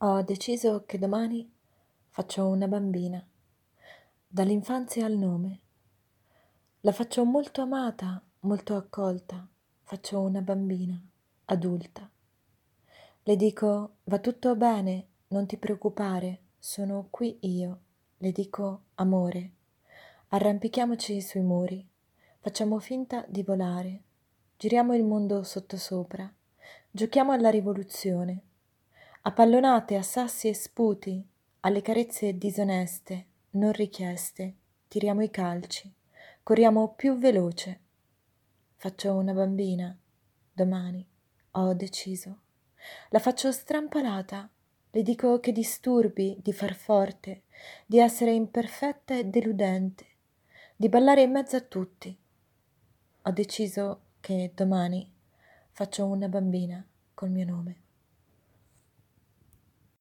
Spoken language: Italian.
Ho deciso che domani faccio una bambina, dall'infanzia al nome. La faccio molto amata, molto accolta, faccio una bambina, adulta. Le dico, va tutto bene, non ti preoccupare, sono qui io. Le dico, amore, arrampichiamoci sui muri, facciamo finta di volare, giriamo il mondo sottosopra, giochiamo alla rivoluzione appallonate a sassi e sputi, alle carezze disoneste, non richieste, tiriamo i calci, corriamo più veloce. Faccio una bambina, domani, ho deciso. La faccio strampalata, le dico che disturbi di far forte, di essere imperfetta e deludente, di ballare in mezzo a tutti. Ho deciso che domani faccio una bambina col mio nome.